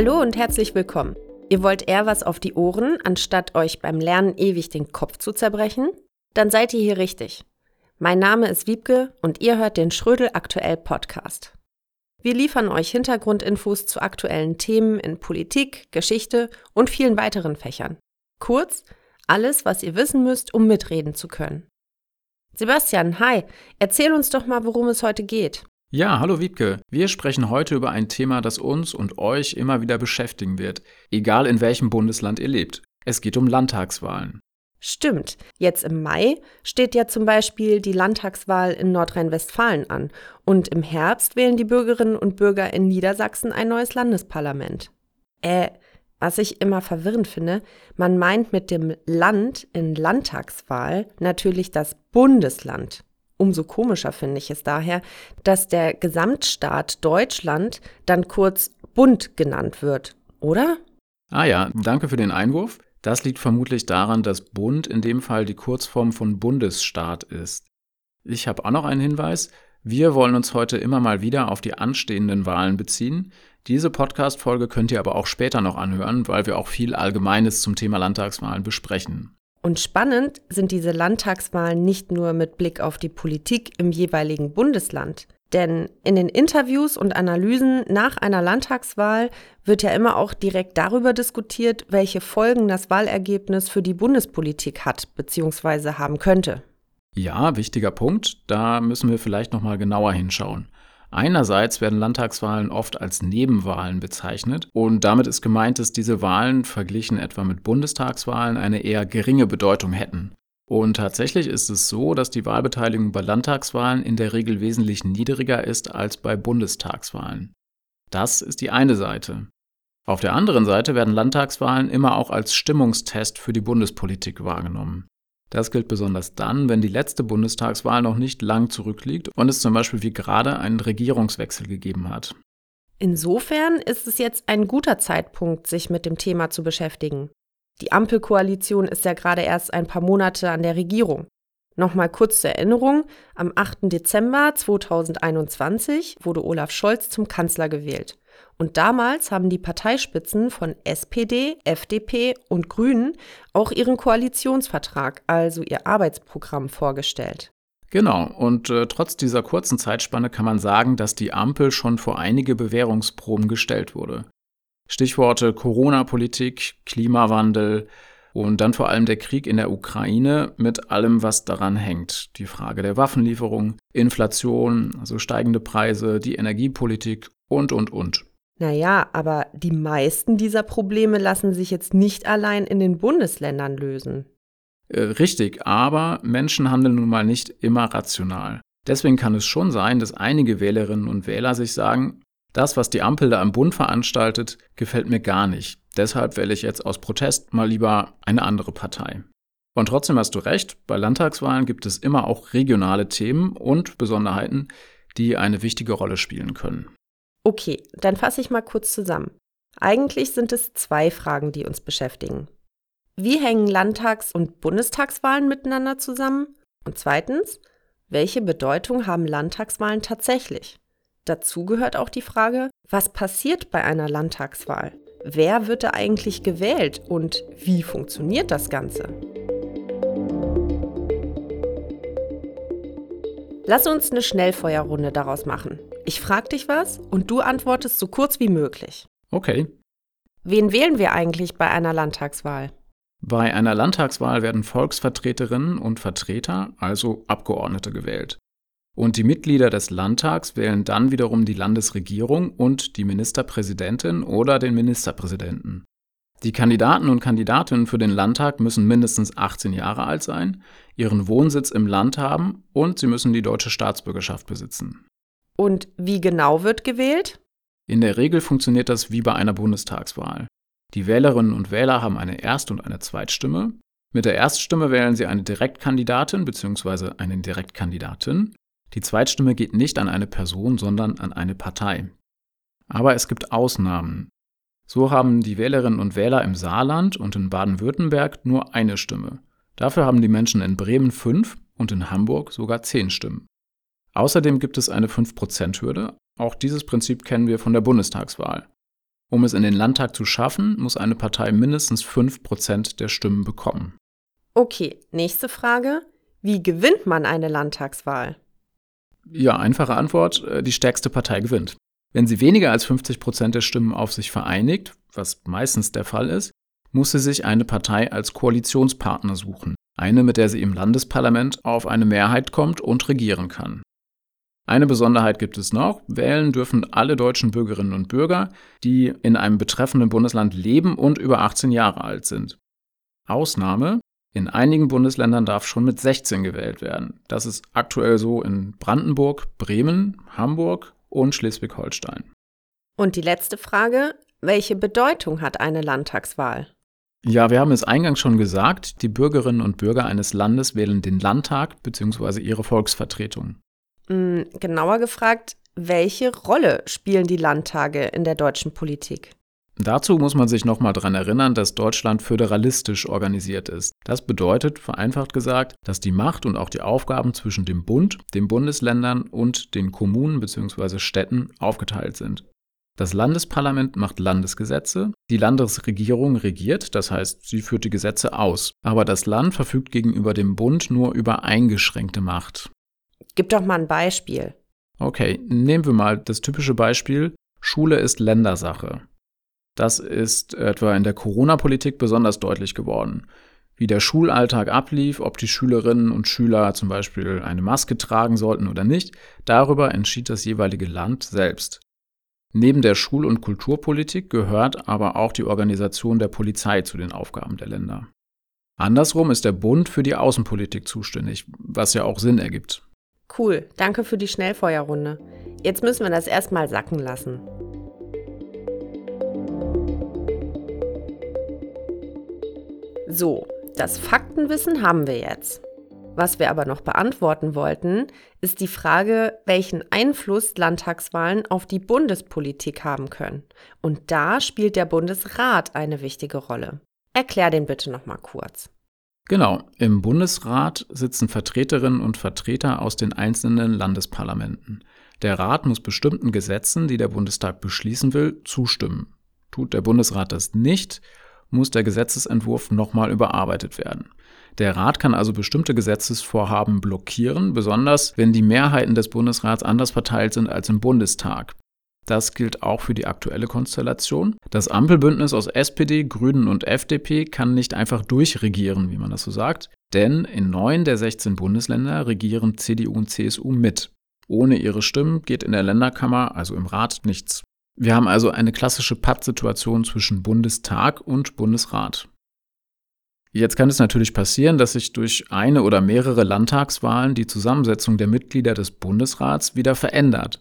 Hallo und herzlich willkommen. Ihr wollt eher was auf die Ohren, anstatt euch beim Lernen ewig den Kopf zu zerbrechen? Dann seid ihr hier richtig. Mein Name ist Wiebke und ihr hört den Schrödel Aktuell Podcast. Wir liefern euch Hintergrundinfos zu aktuellen Themen in Politik, Geschichte und vielen weiteren Fächern. Kurz, alles, was ihr wissen müsst, um mitreden zu können. Sebastian, hi, erzähl uns doch mal, worum es heute geht. Ja, hallo Wiebke. Wir sprechen heute über ein Thema, das uns und euch immer wieder beschäftigen wird, egal in welchem Bundesland ihr lebt. Es geht um Landtagswahlen. Stimmt. Jetzt im Mai steht ja zum Beispiel die Landtagswahl in Nordrhein-Westfalen an und im Herbst wählen die Bürgerinnen und Bürger in Niedersachsen ein neues Landesparlament. Äh, was ich immer verwirrend finde, man meint mit dem Land in Landtagswahl natürlich das Bundesland. Umso komischer finde ich es daher, dass der Gesamtstaat Deutschland dann kurz Bund genannt wird, oder? Ah ja, danke für den Einwurf. Das liegt vermutlich daran, dass Bund in dem Fall die Kurzform von Bundesstaat ist. Ich habe auch noch einen Hinweis. Wir wollen uns heute immer mal wieder auf die anstehenden Wahlen beziehen. Diese Podcast-Folge könnt ihr aber auch später noch anhören, weil wir auch viel Allgemeines zum Thema Landtagswahlen besprechen. Und spannend sind diese Landtagswahlen nicht nur mit Blick auf die Politik im jeweiligen Bundesland. Denn in den Interviews und Analysen nach einer Landtagswahl wird ja immer auch direkt darüber diskutiert, welche Folgen das Wahlergebnis für die Bundespolitik hat bzw. haben könnte. Ja, wichtiger Punkt. Da müssen wir vielleicht noch mal genauer hinschauen. Einerseits werden Landtagswahlen oft als Nebenwahlen bezeichnet und damit ist gemeint, dass diese Wahlen verglichen etwa mit Bundestagswahlen eine eher geringe Bedeutung hätten. Und tatsächlich ist es so, dass die Wahlbeteiligung bei Landtagswahlen in der Regel wesentlich niedriger ist als bei Bundestagswahlen. Das ist die eine Seite. Auf der anderen Seite werden Landtagswahlen immer auch als Stimmungstest für die Bundespolitik wahrgenommen. Das gilt besonders dann, wenn die letzte Bundestagswahl noch nicht lang zurückliegt und es zum Beispiel wie gerade einen Regierungswechsel gegeben hat. Insofern ist es jetzt ein guter Zeitpunkt, sich mit dem Thema zu beschäftigen. Die Ampelkoalition ist ja gerade erst ein paar Monate an der Regierung. Nochmal kurz zur Erinnerung, am 8. Dezember 2021 wurde Olaf Scholz zum Kanzler gewählt. Und damals haben die Parteispitzen von SPD, FDP und Grünen auch ihren Koalitionsvertrag, also ihr Arbeitsprogramm, vorgestellt. Genau, und äh, trotz dieser kurzen Zeitspanne kann man sagen, dass die Ampel schon vor einige Bewährungsproben gestellt wurde. Stichworte Corona-Politik, Klimawandel und dann vor allem der Krieg in der Ukraine mit allem, was daran hängt. Die Frage der Waffenlieferung, Inflation, also steigende Preise, die Energiepolitik und, und, und. Naja, aber die meisten dieser Probleme lassen sich jetzt nicht allein in den Bundesländern lösen. Äh, richtig, aber Menschen handeln nun mal nicht immer rational. Deswegen kann es schon sein, dass einige Wählerinnen und Wähler sich sagen, das, was die Ampel da im Bund veranstaltet, gefällt mir gar nicht. Deshalb wähle ich jetzt aus Protest mal lieber eine andere Partei. Und trotzdem hast du recht, bei Landtagswahlen gibt es immer auch regionale Themen und Besonderheiten, die eine wichtige Rolle spielen können. Okay, dann fasse ich mal kurz zusammen. Eigentlich sind es zwei Fragen, die uns beschäftigen. Wie hängen Landtags- und Bundestagswahlen miteinander zusammen? Und zweitens, welche Bedeutung haben Landtagswahlen tatsächlich? Dazu gehört auch die Frage, was passiert bei einer Landtagswahl? Wer wird da eigentlich gewählt und wie funktioniert das Ganze? Lass uns eine Schnellfeuerrunde daraus machen. Ich frage dich was und du antwortest so kurz wie möglich. Okay. Wen wählen wir eigentlich bei einer Landtagswahl? Bei einer Landtagswahl werden Volksvertreterinnen und Vertreter, also Abgeordnete, gewählt. Und die Mitglieder des Landtags wählen dann wiederum die Landesregierung und die Ministerpräsidentin oder den Ministerpräsidenten. Die Kandidaten und Kandidatinnen für den Landtag müssen mindestens 18 Jahre alt sein, ihren Wohnsitz im Land haben und sie müssen die deutsche Staatsbürgerschaft besitzen. Und wie genau wird gewählt? In der Regel funktioniert das wie bei einer Bundestagswahl. Die Wählerinnen und Wähler haben eine Erst- und eine Zweitstimme. Mit der Erststimme wählen sie eine Direktkandidatin bzw. einen Direktkandidatin. Die Zweitstimme geht nicht an eine Person, sondern an eine Partei. Aber es gibt Ausnahmen. So haben die Wählerinnen und Wähler im Saarland und in Baden-Württemberg nur eine Stimme. Dafür haben die Menschen in Bremen fünf und in Hamburg sogar zehn Stimmen. Außerdem gibt es eine 5%-Hürde. Auch dieses Prinzip kennen wir von der Bundestagswahl. Um es in den Landtag zu schaffen, muss eine Partei mindestens 5% der Stimmen bekommen. Okay, nächste Frage. Wie gewinnt man eine Landtagswahl? Ja, einfache Antwort, äh, die stärkste Partei gewinnt. Wenn sie weniger als 50 Prozent der Stimmen auf sich vereinigt, was meistens der Fall ist, muss sie sich eine Partei als Koalitionspartner suchen. Eine, mit der sie im Landesparlament auf eine Mehrheit kommt und regieren kann. Eine Besonderheit gibt es noch. Wählen dürfen alle deutschen Bürgerinnen und Bürger, die in einem betreffenden Bundesland leben und über 18 Jahre alt sind. Ausnahme, in einigen Bundesländern darf schon mit 16 gewählt werden. Das ist aktuell so in Brandenburg, Bremen, Hamburg und Schleswig-Holstein. Und die letzte Frage, welche Bedeutung hat eine Landtagswahl? Ja, wir haben es eingangs schon gesagt, die Bürgerinnen und Bürger eines Landes wählen den Landtag bzw. ihre Volksvertretung. Hm, genauer gefragt, welche Rolle spielen die Landtage in der deutschen Politik? Dazu muss man sich nochmal daran erinnern, dass Deutschland föderalistisch organisiert ist. Das bedeutet, vereinfacht gesagt, dass die Macht und auch die Aufgaben zwischen dem Bund, den Bundesländern und den Kommunen bzw. Städten aufgeteilt sind. Das Landesparlament macht Landesgesetze, die Landesregierung regiert, das heißt, sie führt die Gesetze aus, aber das Land verfügt gegenüber dem Bund nur über eingeschränkte Macht. Gib doch mal ein Beispiel. Okay, nehmen wir mal das typische Beispiel, Schule ist Ländersache. Das ist etwa in der Corona-Politik besonders deutlich geworden. Wie der Schulalltag ablief, ob die Schülerinnen und Schüler zum Beispiel eine Maske tragen sollten oder nicht, darüber entschied das jeweilige Land selbst. Neben der Schul- und Kulturpolitik gehört aber auch die Organisation der Polizei zu den Aufgaben der Länder. Andersrum ist der Bund für die Außenpolitik zuständig, was ja auch Sinn ergibt. Cool, danke für die Schnellfeuerrunde. Jetzt müssen wir das erstmal sacken lassen. So, das Faktenwissen haben wir jetzt. Was wir aber noch beantworten wollten, ist die Frage, welchen Einfluss Landtagswahlen auf die Bundespolitik haben können. Und da spielt der Bundesrat eine wichtige Rolle. Erklär den bitte noch mal kurz. Genau, im Bundesrat sitzen Vertreterinnen und Vertreter aus den einzelnen Landesparlamenten. Der Rat muss bestimmten Gesetzen, die der Bundestag beschließen will, zustimmen. Tut der Bundesrat das nicht, muss der Gesetzesentwurf nochmal überarbeitet werden. Der Rat kann also bestimmte Gesetzesvorhaben blockieren, besonders wenn die Mehrheiten des Bundesrats anders verteilt sind als im Bundestag. Das gilt auch für die aktuelle Konstellation. Das Ampelbündnis aus SPD, Grünen und FDP kann nicht einfach durchregieren, wie man das so sagt, denn in neun der 16 Bundesländer regieren CDU und CSU mit. Ohne ihre Stimmen geht in der Länderkammer, also im Rat, nichts. Wir haben also eine klassische Pattsituation zwischen Bundestag und Bundesrat. Jetzt kann es natürlich passieren, dass sich durch eine oder mehrere Landtagswahlen die Zusammensetzung der Mitglieder des Bundesrats wieder verändert.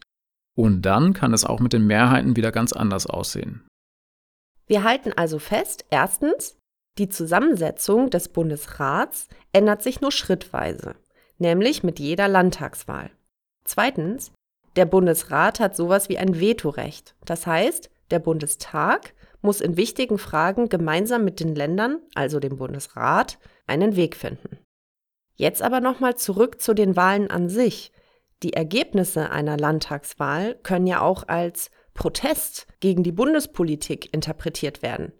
Und dann kann es auch mit den Mehrheiten wieder ganz anders aussehen. Wir halten also fest, erstens, die Zusammensetzung des Bundesrats ändert sich nur schrittweise, nämlich mit jeder Landtagswahl. Zweitens, der Bundesrat hat sowas wie ein Vetorecht. Das heißt, der Bundestag muss in wichtigen Fragen gemeinsam mit den Ländern, also dem Bundesrat, einen Weg finden. Jetzt aber nochmal zurück zu den Wahlen an sich. Die Ergebnisse einer Landtagswahl können ja auch als Protest gegen die Bundespolitik interpretiert werden.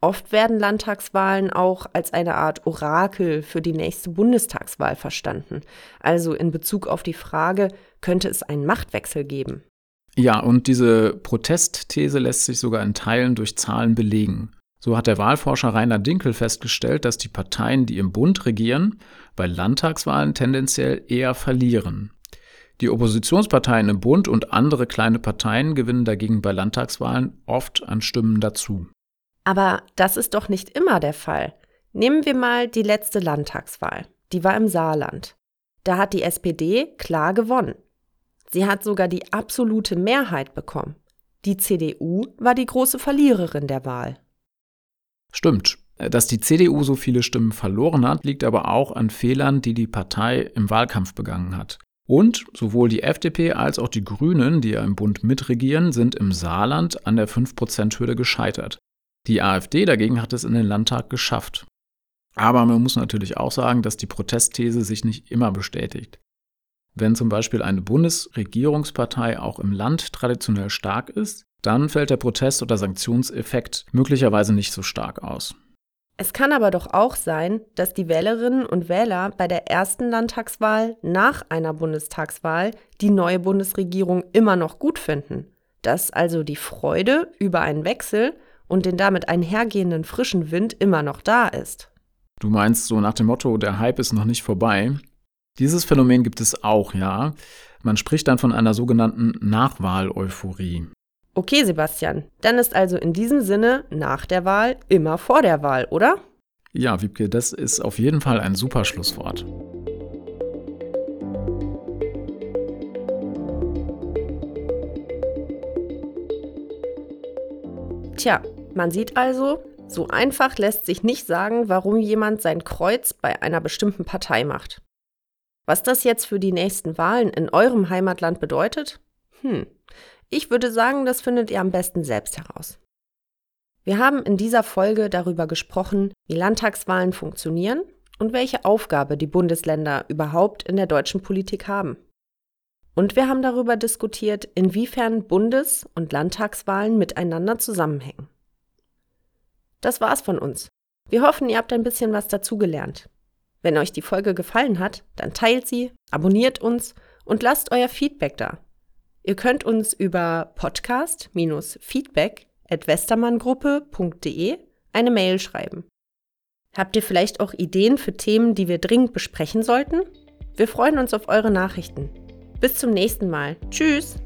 Oft werden Landtagswahlen auch als eine Art Orakel für die nächste Bundestagswahl verstanden, also in Bezug auf die Frage, könnte es einen Machtwechsel geben? Ja, und diese Protestthese lässt sich sogar in Teilen durch Zahlen belegen. So hat der Wahlforscher Rainer Dinkel festgestellt, dass die Parteien, die im Bund regieren, bei Landtagswahlen tendenziell eher verlieren. Die Oppositionsparteien im Bund und andere kleine Parteien gewinnen dagegen bei Landtagswahlen oft an Stimmen dazu. Aber das ist doch nicht immer der Fall. Nehmen wir mal die letzte Landtagswahl. Die war im Saarland. Da hat die SPD klar gewonnen. Sie hat sogar die absolute Mehrheit bekommen. Die CDU war die große Verliererin der Wahl. Stimmt. Dass die CDU so viele Stimmen verloren hat, liegt aber auch an Fehlern, die die Partei im Wahlkampf begangen hat. Und sowohl die FDP als auch die Grünen, die ja im Bund mitregieren, sind im Saarland an der 5%-Hürde gescheitert. Die AfD dagegen hat es in den Landtag geschafft. Aber man muss natürlich auch sagen, dass die Protestthese sich nicht immer bestätigt. Wenn zum Beispiel eine Bundesregierungspartei auch im Land traditionell stark ist, dann fällt der Protest- oder Sanktionseffekt möglicherweise nicht so stark aus. Es kann aber doch auch sein, dass die Wählerinnen und Wähler bei der ersten Landtagswahl nach einer Bundestagswahl die neue Bundesregierung immer noch gut finden. Dass also die Freude über einen Wechsel und den damit einhergehenden frischen Wind immer noch da ist. Du meinst so nach dem Motto, der Hype ist noch nicht vorbei? Dieses Phänomen gibt es auch, ja. Man spricht dann von einer sogenannten Nachwahl-Euphorie. Okay, Sebastian, dann ist also in diesem Sinne nach der Wahl immer vor der Wahl, oder? Ja, Wiebke, das ist auf jeden Fall ein super Schlusswort. Tja, man sieht also, so einfach lässt sich nicht sagen, warum jemand sein Kreuz bei einer bestimmten Partei macht. Was das jetzt für die nächsten Wahlen in eurem Heimatland bedeutet? Hm, ich würde sagen, das findet ihr am besten selbst heraus. Wir haben in dieser Folge darüber gesprochen, wie Landtagswahlen funktionieren und welche Aufgabe die Bundesländer überhaupt in der deutschen Politik haben. Und wir haben darüber diskutiert, inwiefern Bundes- und Landtagswahlen miteinander zusammenhängen. Das war's von uns. Wir hoffen, ihr habt ein bisschen was dazugelernt. Wenn euch die Folge gefallen hat, dann teilt sie, abonniert uns und lasst euer Feedback da. Ihr könnt uns über podcast-feedback.westermanngruppe.de eine Mail schreiben. Habt ihr vielleicht auch Ideen für Themen, die wir dringend besprechen sollten? Wir freuen uns auf eure Nachrichten. Bis zum nächsten Mal. Tschüss!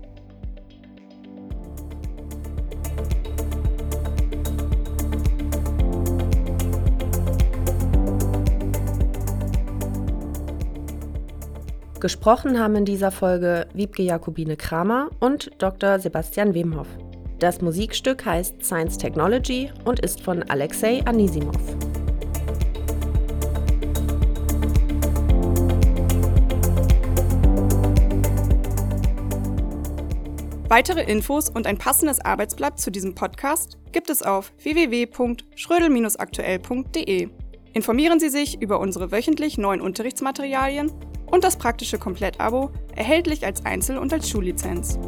Gesprochen haben in dieser Folge Wiebke Jakobine Kramer und Dr. Sebastian Wemhoff. Das Musikstück heißt Science Technology und ist von Alexei Anisimov. Weitere Infos und ein passendes Arbeitsblatt zu diesem Podcast gibt es auf www.schrödel-aktuell.de. Informieren Sie sich über unsere wöchentlich neuen Unterrichtsmaterialien und das praktische Komplettabo, erhältlich als Einzel- und als Schullizenz.